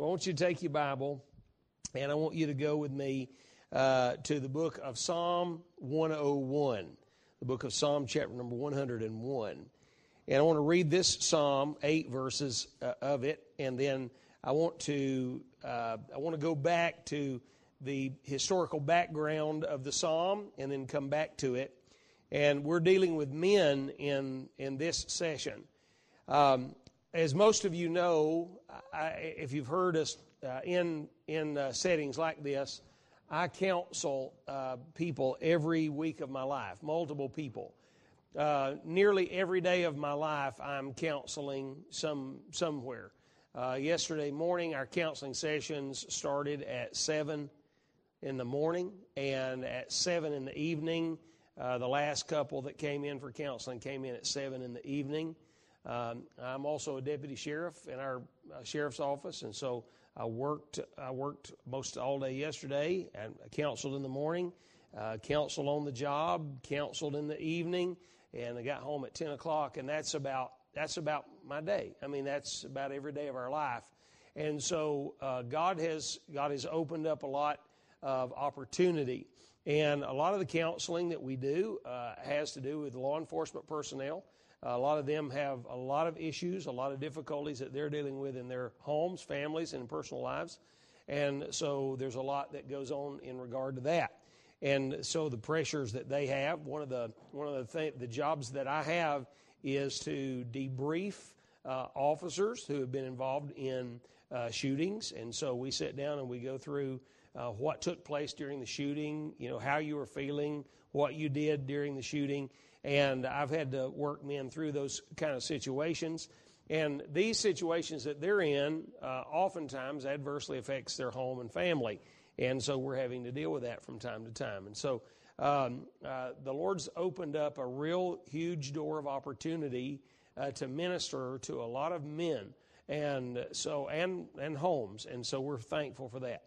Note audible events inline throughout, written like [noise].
I want you to take your Bible and I want you to go with me uh, to the book of Psalm 101, the book of Psalm, chapter number 101. And I want to read this psalm, eight verses uh, of it, and then I want to uh, I want to go back to the historical background of the psalm, and then come back to it. And we're dealing with men in in this session. Um, as most of you know, I, if you've heard us uh, in in uh, settings like this, I counsel uh, people every week of my life, multiple people. Uh, nearly every day of my life, I'm counseling some somewhere. Uh, yesterday morning, our counseling sessions started at seven in the morning, and at seven in the evening, uh, the last couple that came in for counseling came in at seven in the evening. Um, I'm also a deputy sheriff in our uh, sheriff's office, and so I worked. I worked most all day yesterday, and counseled in the morning, uh, counseled on the job, counseled in the evening, and I got home at ten o'clock. And that's about that's about my day. I mean, that's about every day of our life. And so uh, God has God has opened up a lot of opportunity, and a lot of the counseling that we do uh, has to do with law enforcement personnel. A lot of them have a lot of issues, a lot of difficulties that they're dealing with in their homes, families, and personal lives. And so there's a lot that goes on in regard to that. And so the pressures that they have, one of the one of the th- the jobs that I have is to debrief uh, officers who have been involved in uh, shootings. And so we sit down and we go through uh, what took place during the shooting, you know, how you were feeling, what you did during the shooting, and I've had to work men through those kind of situations. And these situations that they're in uh, oftentimes adversely affects their home and family. And so we're having to deal with that from time to time. And so um, uh, the Lord's opened up a real huge door of opportunity uh, to minister to a lot of men and so and and homes. And so we're thankful for that.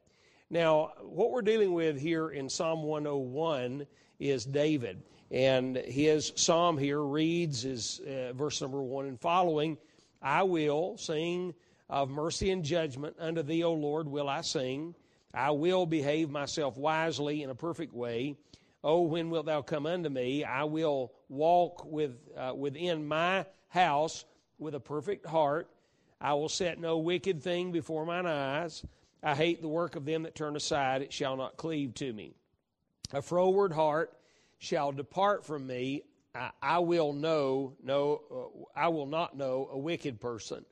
Now, what we're dealing with here in Psalm 101 is David. And his psalm here reads, is uh, verse number one and following, I will sing of mercy and judgment. Unto thee, O Lord, will I sing. I will behave myself wisely in a perfect way. Oh, when wilt thou come unto me? I will walk with, uh, within my house with a perfect heart. I will set no wicked thing before mine eyes. I hate the work of them that turn aside. It shall not cleave to me. A froward heart shall depart from me, I, will know no uh, I will not know a wicked person.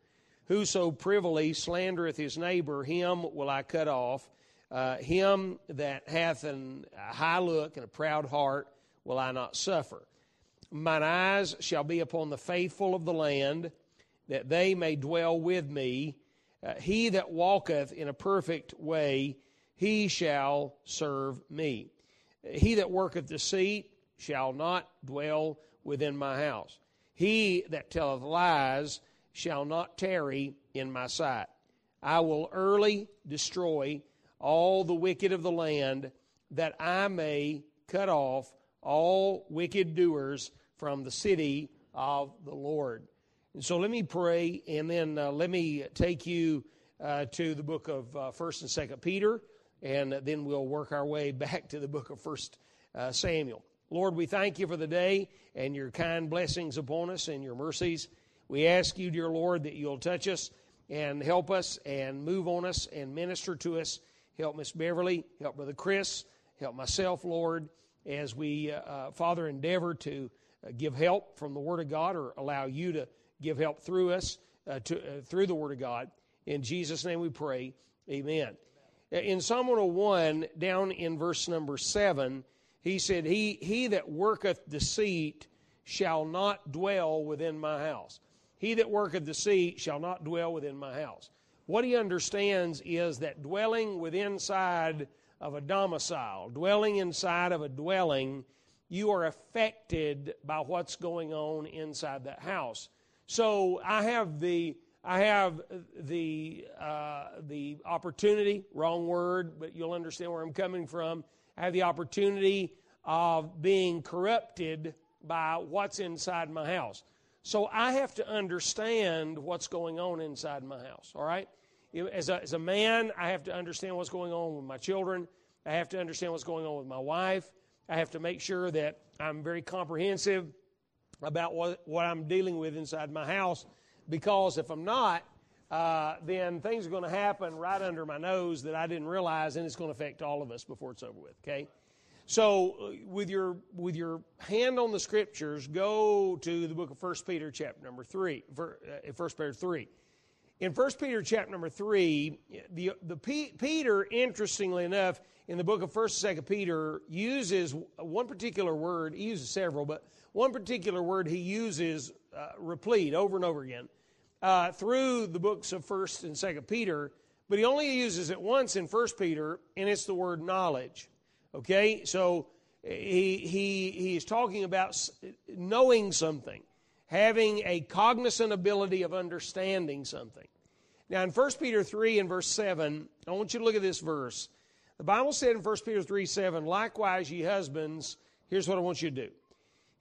Whoso privily slandereth his neighbor, him will I cut off. Uh, him that hath an, a high look and a proud heart will I not suffer. Mine eyes shall be upon the faithful of the land, that they may dwell with me. Uh, he that walketh in a perfect way, he shall serve me. He that worketh deceit shall not dwell within my house. He that telleth lies shall not tarry in my sight. I will early destroy all the wicked of the land, that I may cut off all wicked doers from the city of the Lord. And so let me pray, and then uh, let me take you uh, to the book of uh, First and Second Peter, and then we'll work our way [laughs] back to the book of First uh, Samuel. Lord, we thank you for the day and your kind blessings upon us and your mercies. We ask you, dear Lord, that you'll touch us and help us and move on us and minister to us. Help Miss Beverly, help Brother Chris, help myself, Lord, as we, uh, uh Father, endeavor to uh, give help from the Word of God or allow you to give help through us, uh, to, uh, through the Word of God. In Jesus' name we pray. Amen. In Psalm 101, down in verse number 7, he said, He, he that worketh deceit shall not dwell within my house. He that worketh deceit shall not dwell within my house. What he understands is that dwelling within inside of a domicile, dwelling inside of a dwelling, you are affected by what's going on inside that house. So I have the I have the uh, the opportunity, wrong word, but you'll understand where I'm coming from. I have the opportunity of being corrupted by what's inside my house. So I have to understand what's going on inside my house, all right? As a, as a man, I have to understand what's going on with my children. I have to understand what's going on with my wife. I have to make sure that I'm very comprehensive about what, what I'm dealing with inside my house because if I'm not, uh, then things are going to happen right under my nose that I didn't realize, and it's going to affect all of us before it's over with. Okay, so uh, with your with your hand on the scriptures, go to the book of First Peter, chapter number three, uh, First Peter three. In First Peter, chapter number three, the the P, Peter, interestingly enough, in the book of First and Second Peter, uses one particular word. He uses several, but one particular word he uses uh, replete over and over again uh, through the books of First and Second Peter, but he only uses it once in First Peter, and it's the word knowledge. Okay, so he he he's talking about knowing something, having a cognizant ability of understanding something. Now, in 1 Peter 3 and verse 7, I want you to look at this verse. The Bible said in 1 Peter 3 7, likewise, ye husbands, here's what I want you to do.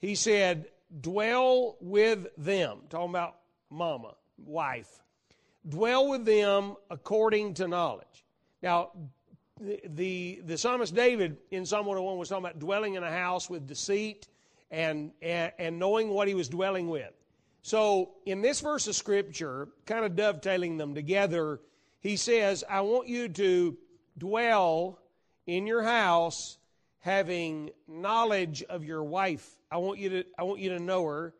He said, dwell with them, talking about mama wife. Dwell with them according to knowledge. Now, the, the, the psalmist David in Psalm 101 was talking about dwelling in a house with deceit and, and, and knowing what he was dwelling with. So, in this verse of Scripture, kind of dovetailing them together, he says, I want you to dwell in your house having knowledge of your wife. I want you to, I want you to know her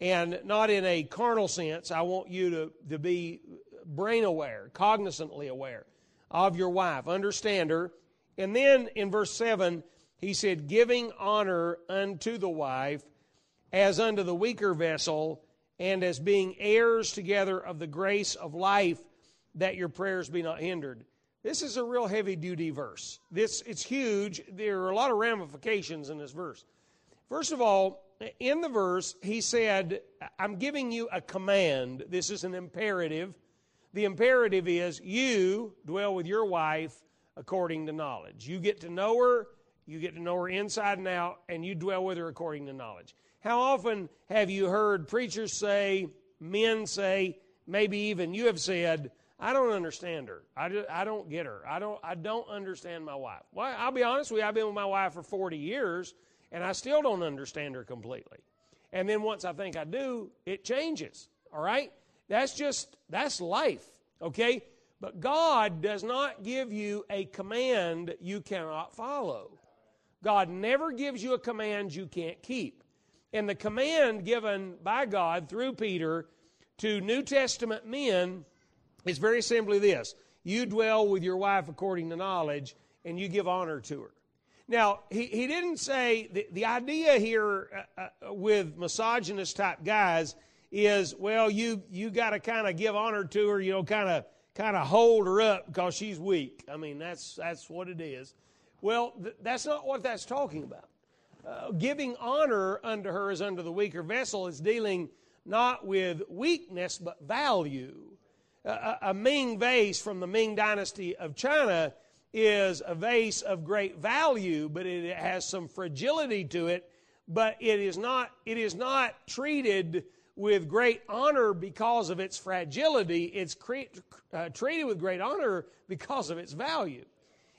and not in a carnal sense. I want you to, to be brain aware, cognizantly aware of your wife. Understand her. And then in verse 7, he said, giving honor unto the wife as unto the weaker vessel, and as being heirs together of the grace of life, that your prayers be not hindered. This is a real heavy duty verse. This it's huge. There are a lot of ramifications in this verse. First of all, in the verse, he said, I'm giving you a command. This is an imperative. The imperative is you dwell with your wife according to knowledge. You get to know her, you get to know her inside and out, and you dwell with her according to knowledge. How often have you heard preachers say, men say, maybe even you have said, I don't understand her. I, just, I don't get her. I don't, I don't understand my wife. Well, I'll be honest with you, I've been with my wife for 40 years and I still don't understand her completely. And then once I think I do, it changes. All right? That's just, that's life. Okay? But God does not give you a command you cannot follow. God never gives you a command you can't keep. And the command given by God through Peter to New Testament men is very simply this you dwell with your wife according to knowledge, and you give honor to her. Now, he, he didn't say the, the idea here uh, uh, with misogynist type guys is, well, you, you got to kind of give honor to her, you know, kind of kind of hold her up because she's weak. I mean, that's, that's what it is. Well, th- that's not what that's talking about. Uh, giving honor unto her as unto the weaker vessel is dealing not with weakness but value. A Ming vase from the Ming dynasty of China is a vase of great value, but it has some fragility to it. But it is not, it is not treated with great honor because of its fragility. It's cre- uh, treated with great honor because of its value.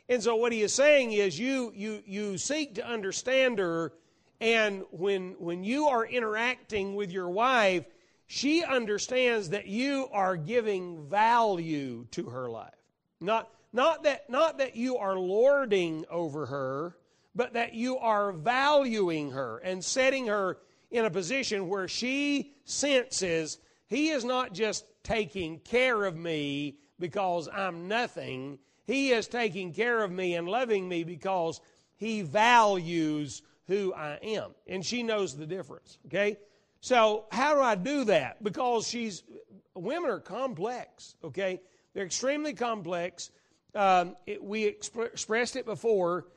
And so what he is saying is you, you, you seek to understand her, and when, when you are interacting with your wife, she understands that you are giving value to her life. Not, not that, not that you are lording over her, but that you are valuing her and setting her in a position where she senses he is not just taking care of me because I'm nothing. He is taking care of me and loving me because he values who I am. And she knows the difference. Okay? So, how do I do that? Because she's, women are complex. Okay? They're extremely complex. Um, it, we exp- expressed it before.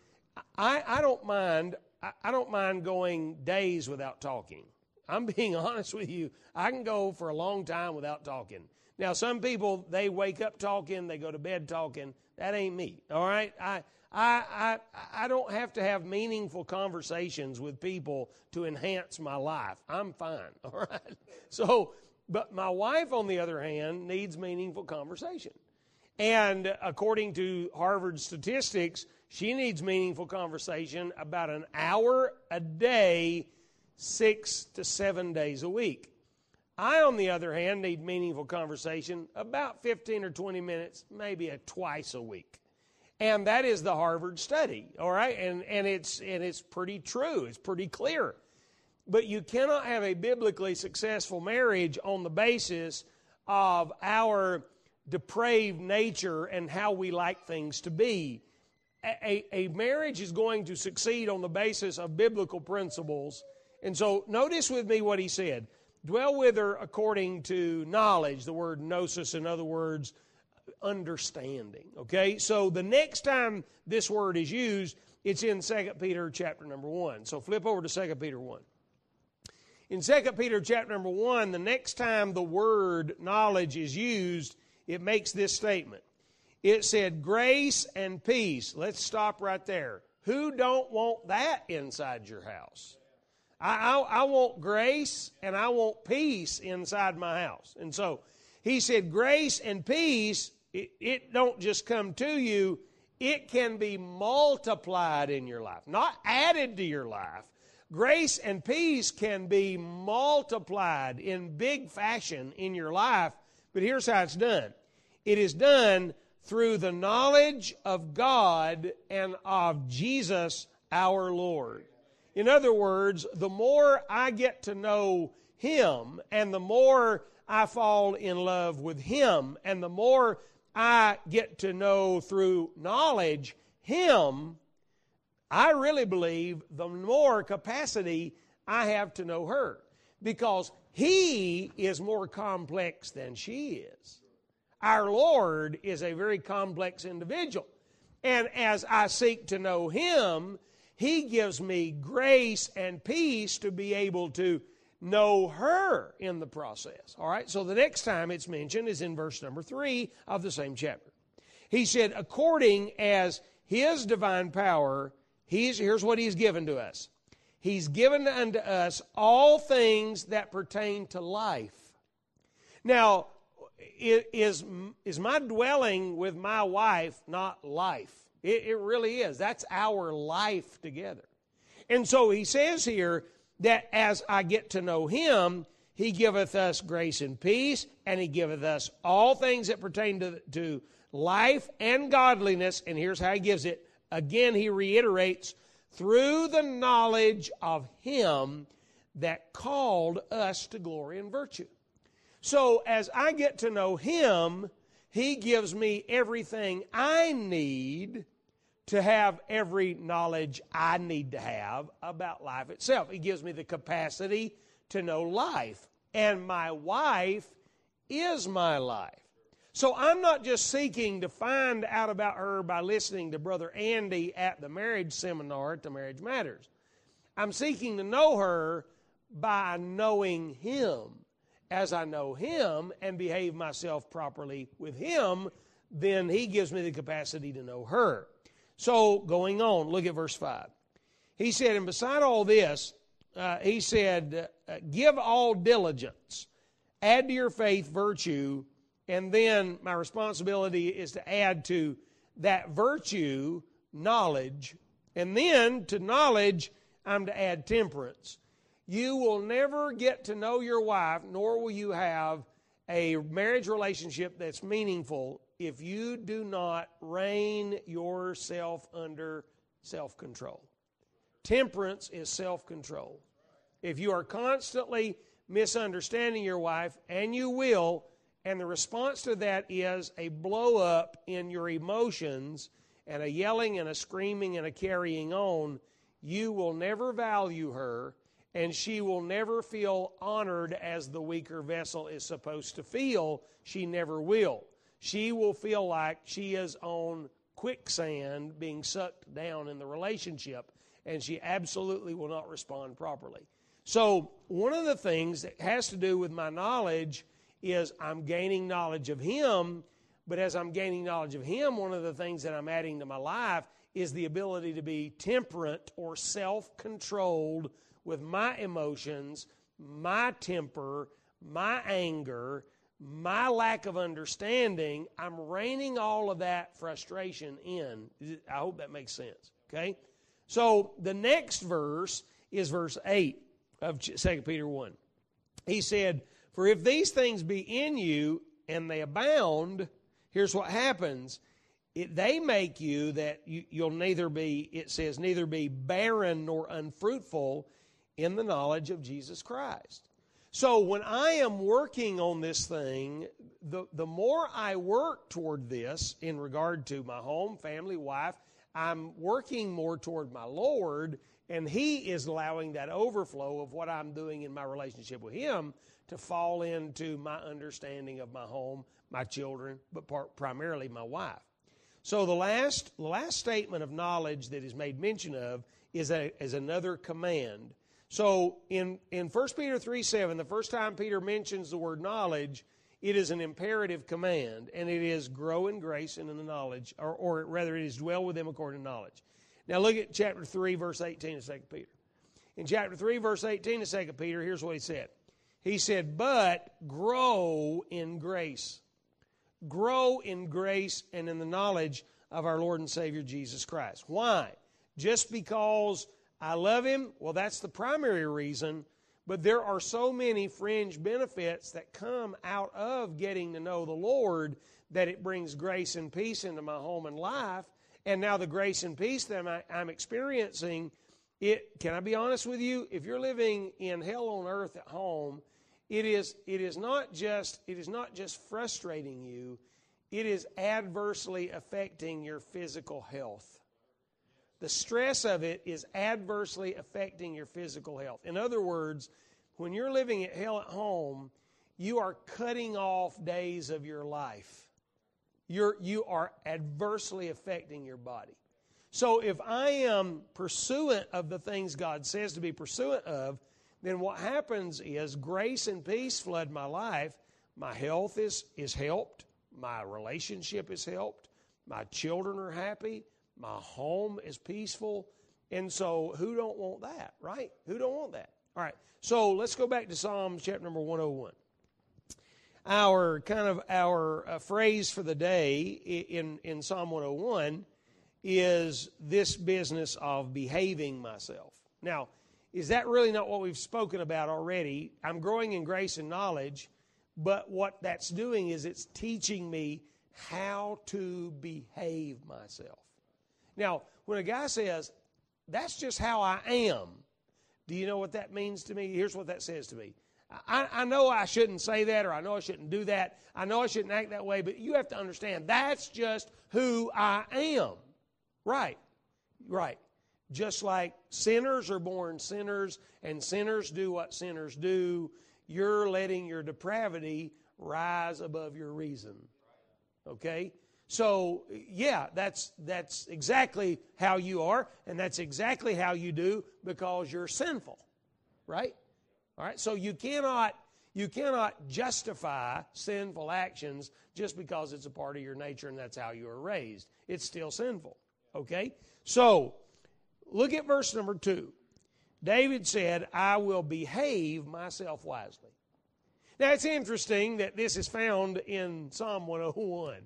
I, I don't mind. I don't mind going days without talking. I'm being [laughs] honest with you. I can go for a long time without talking. Now, some people they wake up talking, they go to bed talking. That ain't me. All right, I. I, I, I don't have to have meaningful conversations with people to enhance my life. I'm fine, [laughs] all right? So, but my wife, on the other hand, needs meaningful conversation. And according to Harvard statistics, she needs meaningful conversation about an hour a day, six to seven days a week. I, on the other hand, need meaningful conversation about 15 or 20 minutes, maybe a twice a week. And that is the Harvard study, all right? And, and, it's, and it's pretty true, it's pretty clear. But you cannot have a biblically successful marriage on the basis of our depraved nature and how we like things to be. A, a, marriage is going to succeed on the basis of biblical principles. And so notice with me what he said. Dwell with her according to knowledge. The word gnosis, in other words, understanding. Okay? So the next time this word is used, it's in 2 Peter chapter number 1. So flip over to 2 Peter 1. In 2 Peter chapter number 1, the next time the word knowledge is used, it makes this statement. It said, Grace and peace. Let's stop right there. Who don't want that inside your house? I, I, I, want grace and I want peace inside my house. And so he said, Grace and peace, it, it don't just come to you, it can be multiplied in your life, not added to your life, Grace and peace can be multiplied in big fashion in your life, but here's how it's done it is done through the knowledge of God and of Jesus our Lord. In other words, the more I get to know Him and the more I fall in love with Him and the more I get to know through knowledge Him, I really believe the more capacity I have to know her because he is more complex than she is. Our Lord is a very complex individual. And as I seek to know him, he gives me grace and peace to be able to know her in the process. All right, so the next time it's mentioned is in verse number three of the same chapter. He said, according as his divine power He's, here's what He's given to us He's given unto us all things that pertain to life. Now, is, is my dwelling with my wife not life? It, it really is. That's our life together. And so he says here that as I get to know him, he giveth us grace and peace, and he giveth us all things that pertain to, to life and godliness. And here's how he gives it Again, he reiterates, through the knowledge of him that called us to glory and virtue. So as I get to know him, he gives me everything I need to have every knowledge I need to have about life itself. He gives me the capacity to know life. And my wife is my life. So I'm not just seeking to find out about her by listening to Brother Andy at the marriage seminar at the Marriage Matters. I'm seeking to know her by knowing him. As I know him and behave myself properly with him, then he gives me the capacity to know her. So, going on, look at verse 5. He said, and beside all this, uh, he said, uh, give all diligence, add to your faith virtue and then my responsibility is to add to that virtue knowledge. And then to knowledge, I'm to add temperance. You will never get to know your wife, nor will you have a marriage relationship that's meaningful if you do not rein yourself under self control. Temperance is self control. If you are constantly misunderstanding your wife, and you will, and the response to that is a blow up in your emotions and a yelling and a screaming and a carrying on. You will never value her, and she will never feel honored as the weaker vessel is supposed to feel. She never will. She will feel like she is on quicksand being sucked down in the relationship, and she absolutely will not respond properly. So, one of the things that has to do with my knowledge is I'm gaining knowledge of Him, but as I'm gaining knowledge of Him, one of the things that I'm adding to my life is the ability to be temperate or self controlled with my emotions, my temper, my anger, my lack of understanding, I'm reining all of that frustration in. I hope that makes sense. Okay? So the next verse is verse 8 of 2 Peter 1. He said, For if these things be in you and they abound, here's what happens. It, they make you that you, you'll neither be, it says, neither be barren nor unfruitful in the knowledge of Jesus Christ. So when I am working on this thing, the, the more I work toward this in regard to my home, family, wife, I'm working more toward my Lord, and He is allowing that overflow of what I'm doing in my relationship with Him to fall into my understanding of my home, my children, but primarily my wife. So the last, the last statement of knowledge that is made mention of is, a, is another command so in, in 1 Peter 3 7, the first time Peter mentions the word knowledge, it is an imperative command, and it is grow in grace and in the knowledge, or, or rather, it is dwell with them according to knowledge. Now look at chapter 3, verse 18 of 2 Peter. In chapter 3, verse 18 of 2 Peter, here's what he said. He said, But grow in grace. Grow in grace and in the knowledge of our Lord and Savior Jesus Christ. Why? Just because I love him. Well, that's the primary reason. But there are so many fringe benefits that come out of getting to know the Lord that it brings grace and peace into my home and life. And now the grace and peace that I'm experiencing, it can I be honest with you? If you're living in hell on earth at home, it is it is not just it is not just frustrating you, it is adversely affecting your physical health the stress of it is adversely affecting your physical health. In other words, when you're living at hell at home, you are cutting off days of your life. You're, you are adversely affecting your body. So if I am pursuant of the things God says to be pursuant of, then what happens is grace and peace flood my life. My health is, is helped. My relationship is helped. My children are happy. My home is peaceful. And so, who don't want that, right? Who don't want that? All right. So, let's go back to Psalms chapter number 101. Our kind of our uh, phrase for the day in, in Psalm 101 is this business of behaving myself. Now, is that really not what we've spoken about already? I'm growing in grace and knowledge, but what that's doing is it's teaching me how to behave myself. Now, when a guy says, that's just how I am, do you know what that means to me? Here's what that says to me. I, I, know I shouldn't say that or I know I shouldn't do that. I know I shouldn't act that way, but you have to understand that's just who I am. Right. Right. Just like sinners are born sinners and sinners do what sinners do, you're letting your depravity rise above your reason. Okay? So, yeah, that's, that's exactly how you are, and that's exactly how you do because you're sinful, right? All right, so you cannot, you cannot justify sinful actions just because it's a part of your nature and that's how you were raised. It's still sinful, okay? So, look at verse number two. David said, I will behave myself wisely. Now, it's interesting that this is found in Psalm 101.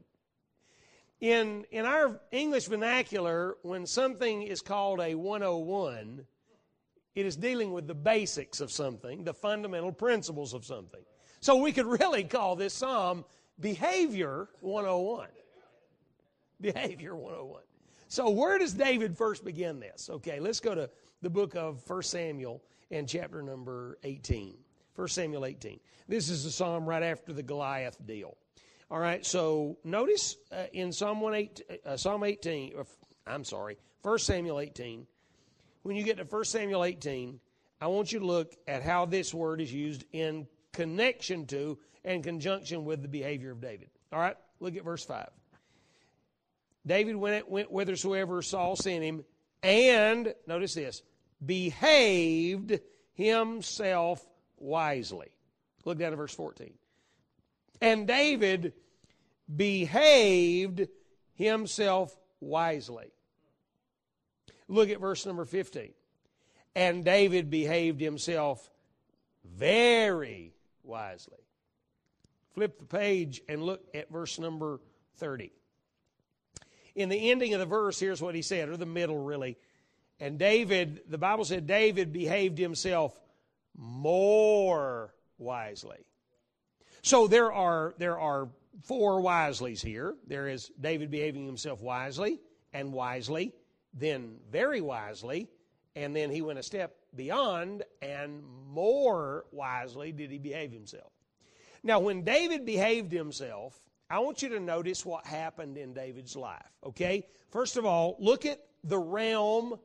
In, in our English vernacular, when something is called a 101, it is dealing with the basics of something, the fundamental principles of something. So we could really call this psalm Behavior 101. Behavior 101. So, where does David first begin this? Okay, let's go to the book of 1 Samuel and chapter number 18. 1 Samuel 18. This is the psalm right after the Goliath deal. All right, so notice uh, in Psalm, 18, uh, Psalm 18, or, I'm sorry, 1 Samuel 18, when you get to 1 Samuel 18, I want you to look at how this word is used in connection to and conjunction with the behavior of David. All right, look at verse 5. David went, went whithersoever Saul sent him, and, notice this, behaved himself wisely. Look down at verse 14. And David behaved himself wisely. Look at verse number 15. And David behaved himself very wisely. flip the page and look at verse number 30. In the ending of the verse, here's what he said, or the middle really. And David, the Bible said David behaved himself more wisely. So there are there are four wiselies here. There is David behaving himself wisely and wisely, then very wisely, and then he went a step beyond and more wisely did he behave himself. Now, when David behaved himself, I want you to notice what happened in David's life, okay? First of all, look at the realm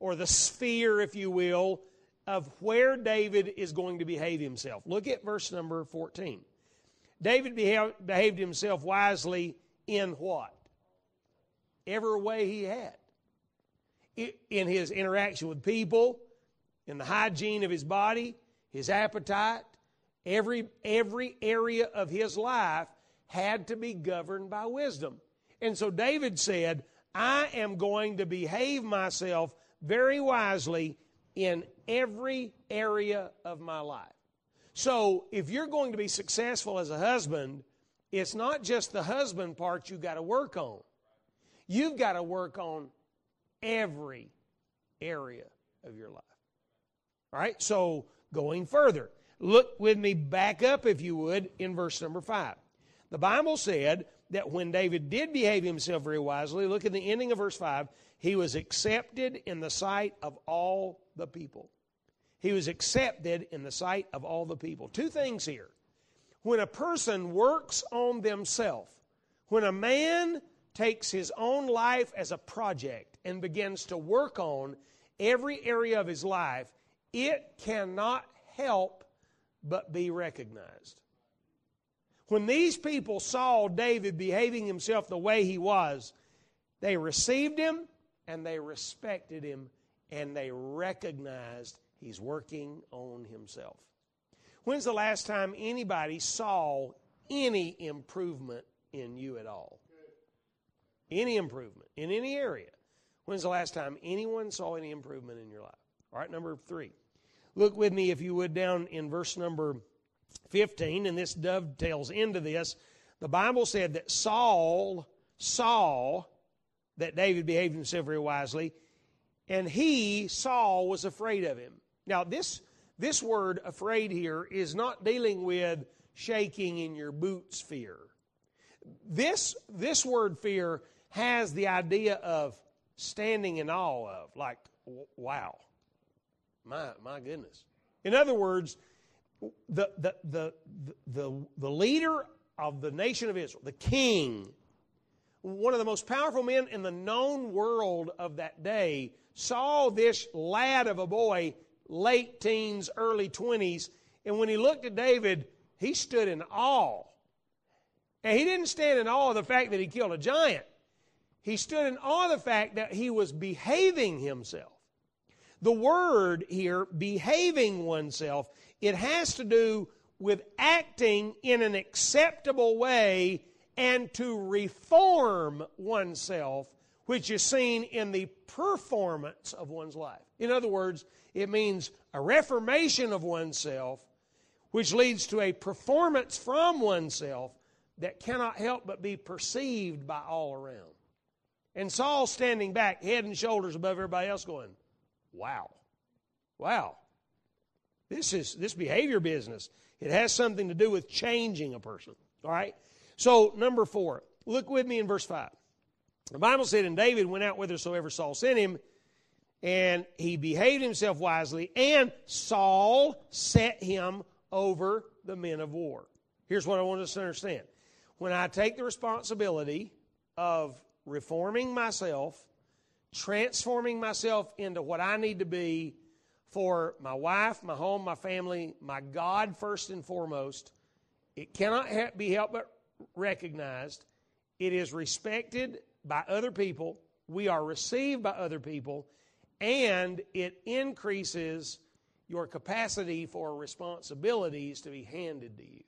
or the sphere, if you will, of where David is going to behave himself. Look at verse number 14. David behaved himself wisely in what? Every way he had. In his interaction with people, in the hygiene of his body, his appetite, every, every area of his life had to be governed by wisdom. And so David said, I am going to behave myself very wisely in every area of my life. So if you're going to be successful as a husband, it's not just the husband part you've got to work on. You've got to work on every area of your life. All right, so going further, look with me back up, if you would, in verse number 5. The Bible said that when David did behave himself very wisely, look at the ending of verse 5, he was accepted in the sight of all the people. He was accepted in the sight of all the people. Two things here. When a person works on themselves, when a man takes his own life as a project and begins to work on every area of his life, it cannot help but be recognized. When these people saw David behaving himself the way he was, they received him and they respected him and they recognized he's working on himself. When's the last time anybody saw any improvement in you at all? Any improvement in any area. When's the last time anyone saw any improvement in your life? All right, number three. Look with me, if you would, down in verse number 15, and this dovetails into this. The Bible said that Saul saw that David behaved himself very wisely, and he, Saul, was afraid of him. Now, this, this word afraid here is not dealing with shaking in your boots fear. This, this word fear has the idea of standing in awe of, like, wow, my, my goodness. In other words, the, the, the, the, the leader of the nation of Israel, the king, one of the most powerful men in the known world of that day, saw this lad of a boy, late teens, early 20s, and when he looked at David, he stood in awe. And he didn't stand in awe of the fact that he killed a giant. He stood in awe of the fact that he was behaving himself. The word here, behaving oneself, it has to do with acting in an acceptable way and to reform oneself, which is seen in the performance of one's life. In other words, it means a reformation of oneself, which leads to a performance from oneself that cannot help but be perceived by all around. And Saul standing back, head and shoulders above everybody else, going, Wow. Wow. This is this behavior business. It has something to do with changing a person. All right? So, number four, look with me in verse 5. The Bible said, And David went out whithersoever Saul sent him, and he behaved himself wisely, and Saul set him over the men of war. Here's what I want us to understand. When I take the responsibility of reforming myself, transforming myself into what I need to be for my wife, my home, my family, my God first and foremost. It cannot be helped but recognized. It is respected by other people. We are received by other people. And it increases your capacity for responsibilities to be handed to you.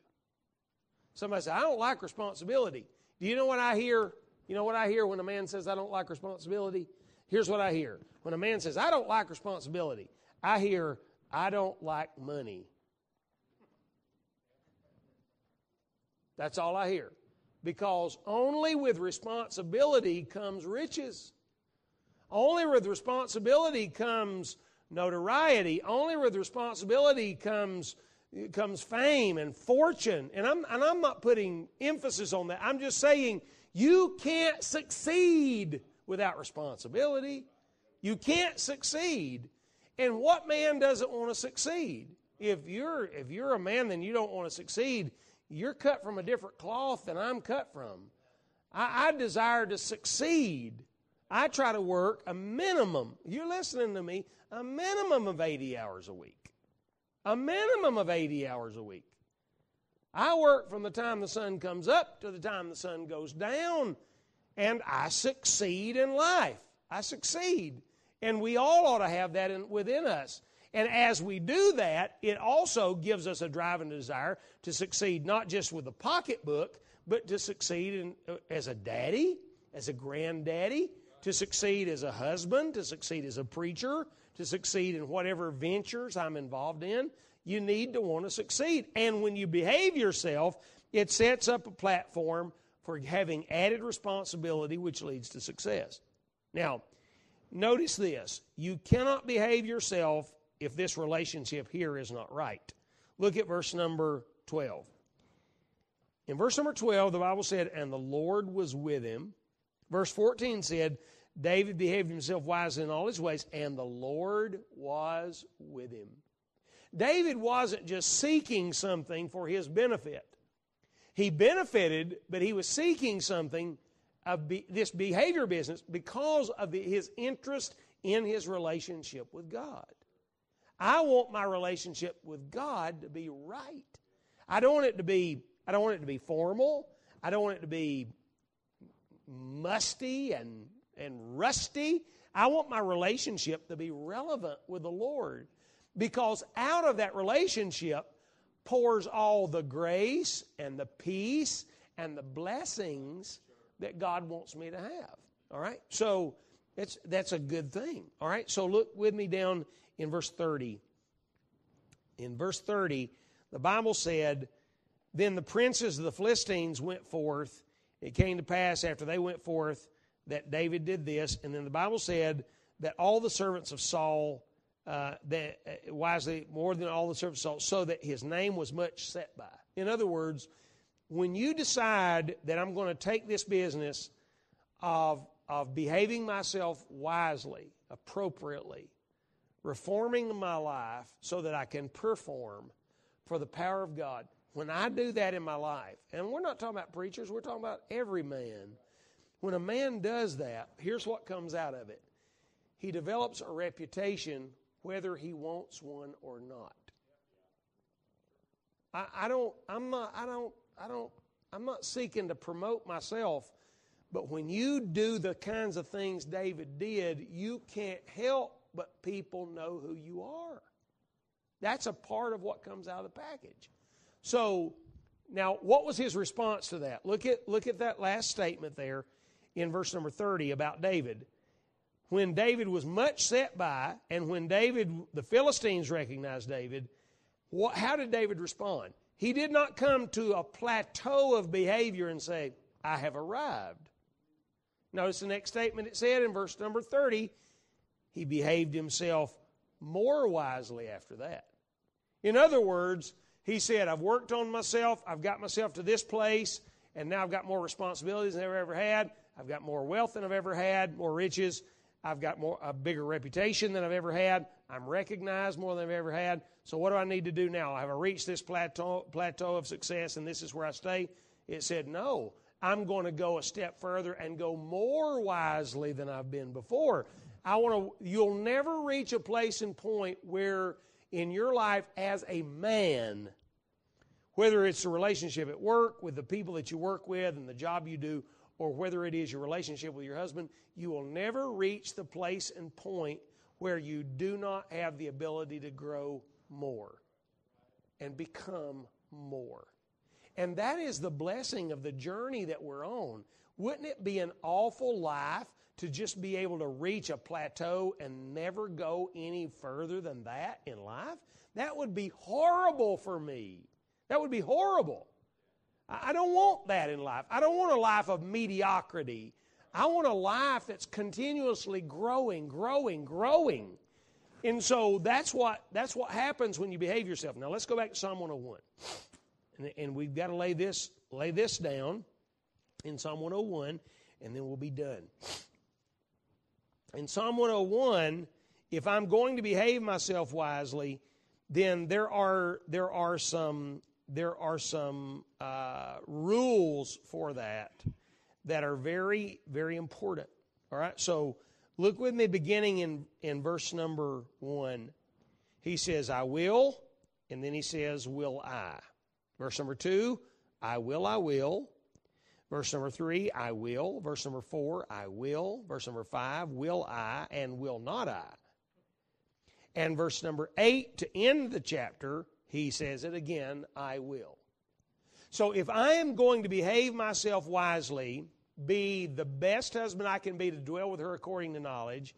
Somebody says, I don't like responsibility. Do you know what I hear? You know what I hear when a man says, I don't like responsibility? Here's what I hear. When a man says, I don't like responsibility, I hear, I don't like money. That's all I hear. Because only with responsibility comes riches. Only with responsibility comes notoriety. Only with responsibility comes comes fame and fortune. And I'm and I'm not putting emphasis on that. I'm just saying you can't succeed without responsibility. You can't succeed. And what man doesn't want to succeed? If you're if you're a man then you don't want to succeed, you're cut from a different cloth than I'm cut from. I, I desire to succeed. I try to work a minimum, you're listening to me, a minimum of 80 hours a week. A minimum of 80 hours a week. I work from the time the sun comes up to the time the sun goes down, and I succeed in life. I succeed. And we all ought to have that in, within us. And as we do that, it also gives us a drive and desire to succeed not just with the pocketbook, but to succeed in, uh, as a daddy, as a granddaddy, to succeed as a husband, to succeed as a preacher, to succeed in whatever ventures I'm involved in. You need to want to succeed. And when you behave yourself, it sets up a platform for having added responsibility, which leads to success. Now, notice this you cannot behave yourself if this relationship here is not right. Look at verse number 12. In verse number 12, the Bible said, And the Lord was with him. Verse 14 said, David behaved himself wisely in all his ways, and the Lord was with him. David wasn't just seeking something for his benefit. He benefited, but he was seeking something of be, this behavior business because of the, his interest in his relationship with God. I want my relationship with God to be right. I don't want it to be I don't want it to be formal. I don't want it to be musty and, and rusty. I want my relationship to be relevant with the Lord because out of that relationship pours all the grace and the peace and the blessings that God wants me to have. All right? So that's, that's a good thing. All right? So look with me down in verse 30. In verse 30, the Bible said, Then the princes of the Philistines went forth. It came to pass after they went forth that David did this. And then the Bible said that all the servants of Saul, uh, that uh, wisely more than all the servants of Saul, so that his name was much set by. In other words, when you decide that I'm going to take this business of, of behaving myself wisely, appropriately, reforming my life so that I can perform for the power of God. When I do that in my life, and we're not talking about preachers, we're talking about every man. When a man does that, here's what comes out of it he develops a reputation whether he wants one or not. I, don't, I'm not, I don't, I don't, I'm not seeking to promote myself, but when you do the kinds of things David did, you can't help but people know who you are. That's a part of what comes out of the package. So, now what was his response to that? Look at look at that last statement there in verse number 30 about David. When David was much set by, and when David, the Philistines recognized David, what, how did David respond? He did not come to a plateau of behavior and say, I have arrived. Notice the next statement it said in verse number 30 he behaved himself more wisely after that. In other words, he said, I've worked on myself, I've got myself to this place, and now I've got more responsibilities than I've ever had. I've got more wealth than I've ever had, more riches. I've got more a bigger reputation than I've ever had. I'm recognized more than I've ever had. So what do I need to do now? Have I reached this plateau plateau of success and this is where I stay? It said, No. I'm going to go a step further and go more wisely than I've been before. I want to, you'll never reach a place and point where in your life as a man, whether it's a relationship at work with the people that you work with and the job you do, or whether it is your relationship with your husband, you will never reach the place and point where you do not have the ability to grow more and become more. And that is the blessing of the journey that we're on. Wouldn't it be an awful life to just be able to reach a plateau and never go any further than that in life? That would be horrible for me. That would be horrible. I don't want that in life. I don't want a life of mediocrity. I want a life that's continuously growing, growing, growing. And so that's what that's what happens when you behave yourself. Now let's go back to Psalm 101. And, and we've got to lay this lay this down in Psalm 101, and then we'll be done. In Psalm 101, if I'm going to behave myself wisely, then there are there are some there are some uh, rules for that that are very very important. All right, so look with me, beginning in in verse number one. He says, "I will," and then he says, "Will I?" Verse number two, "I will, I will." Verse number three, I will. Verse number four, I will. Verse number five, will I and will not I. And verse number eight, to end the chapter, he says it again, I will. So if I am going to behave myself wisely, be the best husband I can be to dwell with her according to knowledge,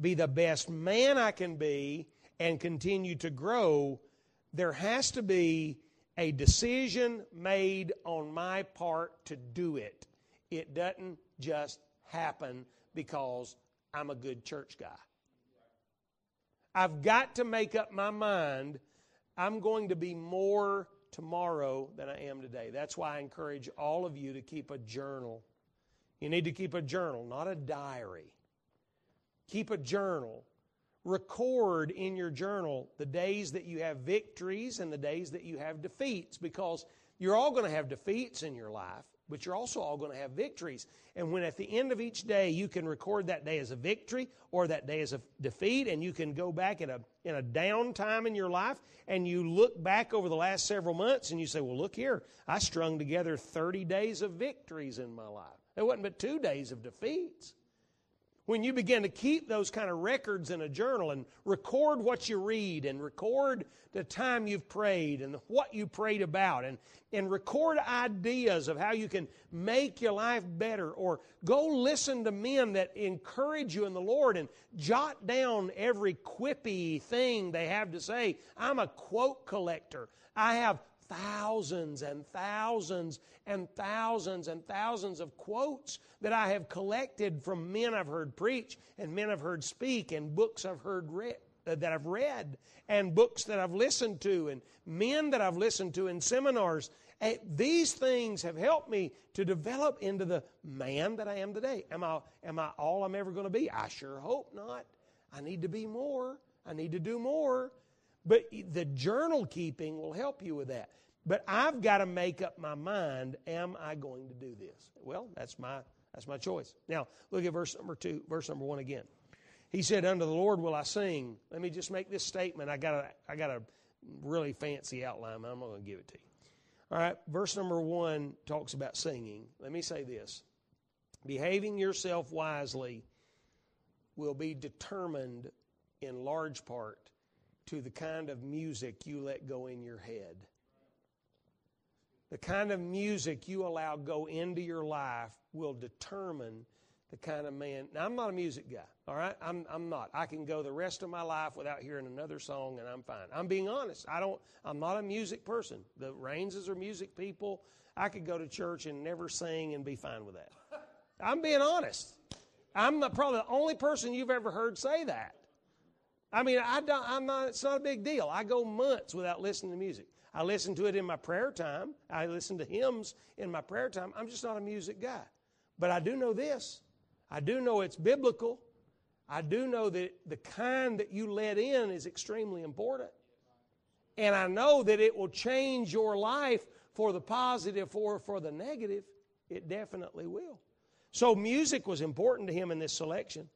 be the best man I can be, and continue to grow, there has to be a decision made on my part to do it. It doesn't just happen because I'm a good church guy. I've got to make up my mind I'm going to be more tomorrow than I am today. That's why I encourage all of you to keep a journal. You need to keep a journal, not a diary. Keep a journal record in your journal the days that you have victories and the days that you have defeats because you're all going to have defeats in your life, but you're also all going to have victories. And when at the end of each day you can record that day as a victory or that day as a defeat, and you can go back in a, in a down time in your life and you look back over the last several months and you say, Well, look here, I strung together 30 days of victories in my life. It wasn't but two days of defeats when you begin to keep those kind of records in a journal and record what you read and record the time you've prayed and what you prayed about and, and record ideas of how you can make your life better or go listen to men that encourage you in the Lord and jot down every quippy thing they have to say. I'm a quote collector. I have thousands and thousands and thousands and thousands of quotes that I have collected from men I've heard preach and men I've heard speak and books I've heard read uh, that I've read and books that I've listened to and men that I've listened to in seminars. These things have helped me to develop into the man that I am today. Am I, am I all I'm ever going to be? I sure hope not. I need to be more. I need to do more. But the journal keeping will help you with that. But I've got to make up my mind, am I going to do this? Well, that's my that's my choice. Now, look at verse number 2, verse number 1 again. He said, "Unto the Lord will I sing." Let me just make this statement. I got a I got a really fancy outline, but I'm not going to give it to you. All right, verse number 1 talks about singing. Let me say this. Behaving yourself wisely will be determined in large part to the kind of music you let go in your head. The kind of music you allow go into your life will determine the kind of man. Now, I'm not a music guy, all right? I'm, I'm not. I can go the rest of my life without hearing another song and I'm fine. I'm being honest. I don't, I'm not a music person. The Rainses are music people. I could go to church and never sing and be fine with that. I'm being honest. I'm the, probably the only person you've ever heard say that. I mean, I don't, I'm not, it's not a big deal. I go months without listening to music. I listen to it in my prayer time. I listen to hymns in my prayer time. I'm just not a music guy. But I do know this. I do know it's biblical. I do know that the kind that you let in is extremely important. And I know that it will change your life for the positive or for the negative. It definitely will. So music was important to him in this selection.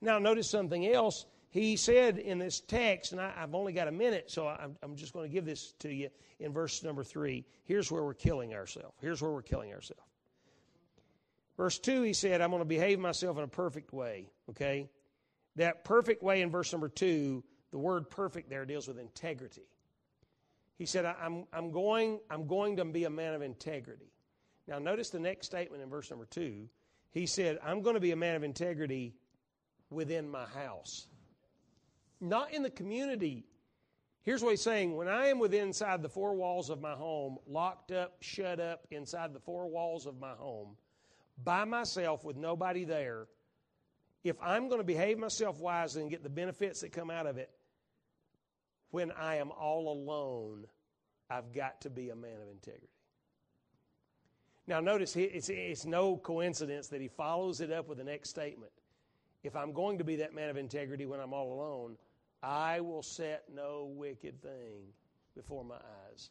Now, notice something else he said in this text, and I, have only got a minute, so I'm, I'm just going to give this to you in verse number three. Here's where we're killing ourselves. Here's where we're killing ourselves. Verse 2, he said, I'm going to behave myself in a perfect way. Okay? That perfect way in verse number 2, the word perfect there deals with integrity. He said, I'm, I'm, going, I'm going to be a man of integrity. Now, notice the next statement in verse number 2. He said, I'm going to be a man of integrity within my house not in the community. Here's what he's saying when I am within inside the four walls of my home, locked up, shut up inside the four walls of my home, by myself with nobody there, if I'm going to behave myself wisely and get the benefits that come out of it, when I am all alone, I've got to be a man of integrity. Now, notice it's, it's no coincidence that he follows it up with the next statement. If I'm going to be that man of integrity when I'm all alone, I will set no wicked thing before my eyes.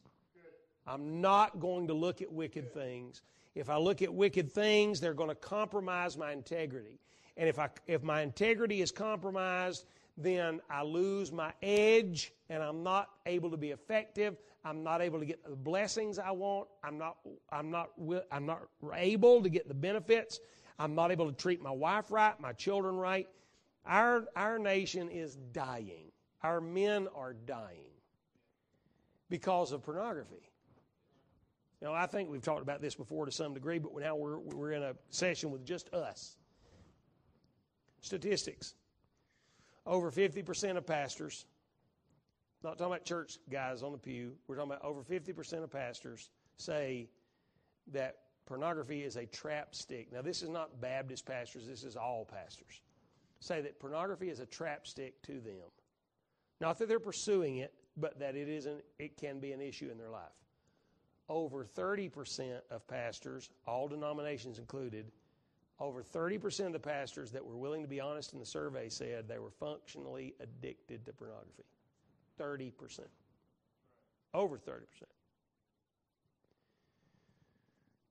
I'm not going to look at wicked things. If I look at wicked things, they're going to compromise my integrity. And if, I, if my integrity is compromised, then I lose my edge and I'm not able to be effective. I'm not able to get the blessings I want. I'm not, I'm not, I'm not able to get the benefits. I'm not able to treat my wife right, my children right. Our, our nation is dying. Our men are dying because of pornography. Now, I think we've talked about this before to some degree, but now we're, we're in a session with just us. Statistics over 50% of pastors, not talking about church guys on the pew, we're talking about over 50% of pastors say that pornography is a trap stick. Now, this is not Baptist pastors, this is all pastors. Say that pornography is a trap stick to them. Not that they're pursuing it, but that it isn't it can be an issue in their life. Over 30% of pastors, all denominations included, over 30% of the pastors that were willing to be honest in the survey said they were functionally addicted to pornography. 30%. Over 30%.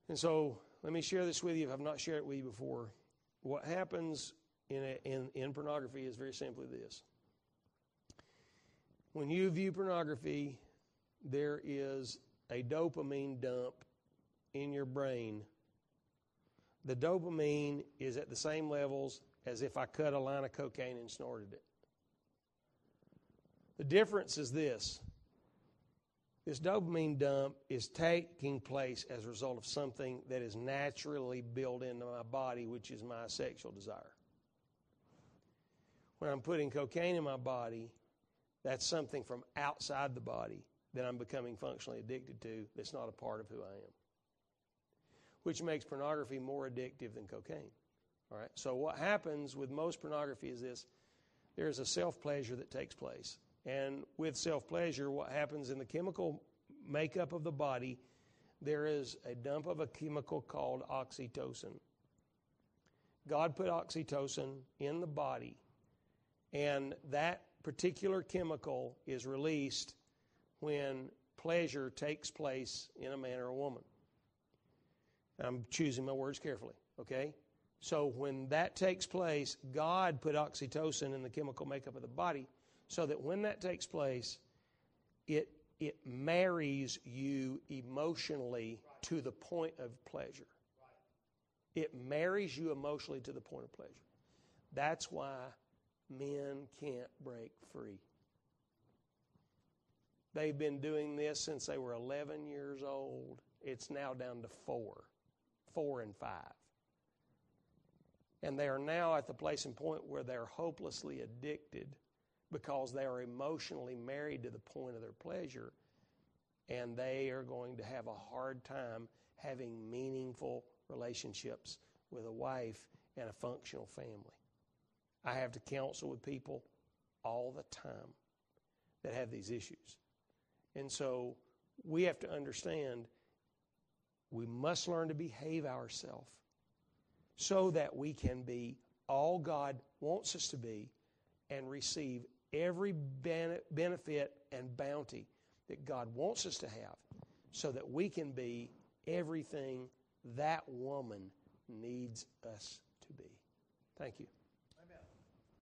And so let me share this with you if I've not shared it with you before. What happens in, a, in, in pornography is very simply this. When you view pornography, there is a dopamine dump in your brain the dopamine is at the same levels as if I cut a line of cocaine and snorted it. The difference is this this dopamine dump is taking place as a result of something that is naturally built into my body, which is my sexual desire. When I'm putting cocaine in my body, that's something from outside the body that I'm becoming functionally addicted to that's not a part of who I am which makes pornography more addictive than cocaine. All right. So what happens with most pornography is this: there's a self pleasure that takes place, and with self pleasure, what happens in the chemical makeup of the body, there is a dump of a chemical called oxytocin. God put oxytocin in the body, and that particular chemical is released when pleasure takes place in a man or a woman. I'm choosing my words carefully, okay? So when that takes place, God put oxytocin in the chemical makeup of the body so that when that takes place, it, it marries you emotionally to the point of pleasure. It marries you emotionally to the point of pleasure. That's why men can't break free. They've been doing this since they were 11 years old. It's now down to four four and five. And they are now at the place and point where they're hopelessly addicted because they are emotionally married to the point of their pleasure, and they are going to have a hard time having meaningful relationships with a wife and a functional family. I have to counsel with people all the time that have these issues. And so we have to understand we must learn to behave ourselves so that we can be all God wants us to be and receive every benefit and bounty that God wants us to have so that we can be everything that woman needs us to be. Thank you.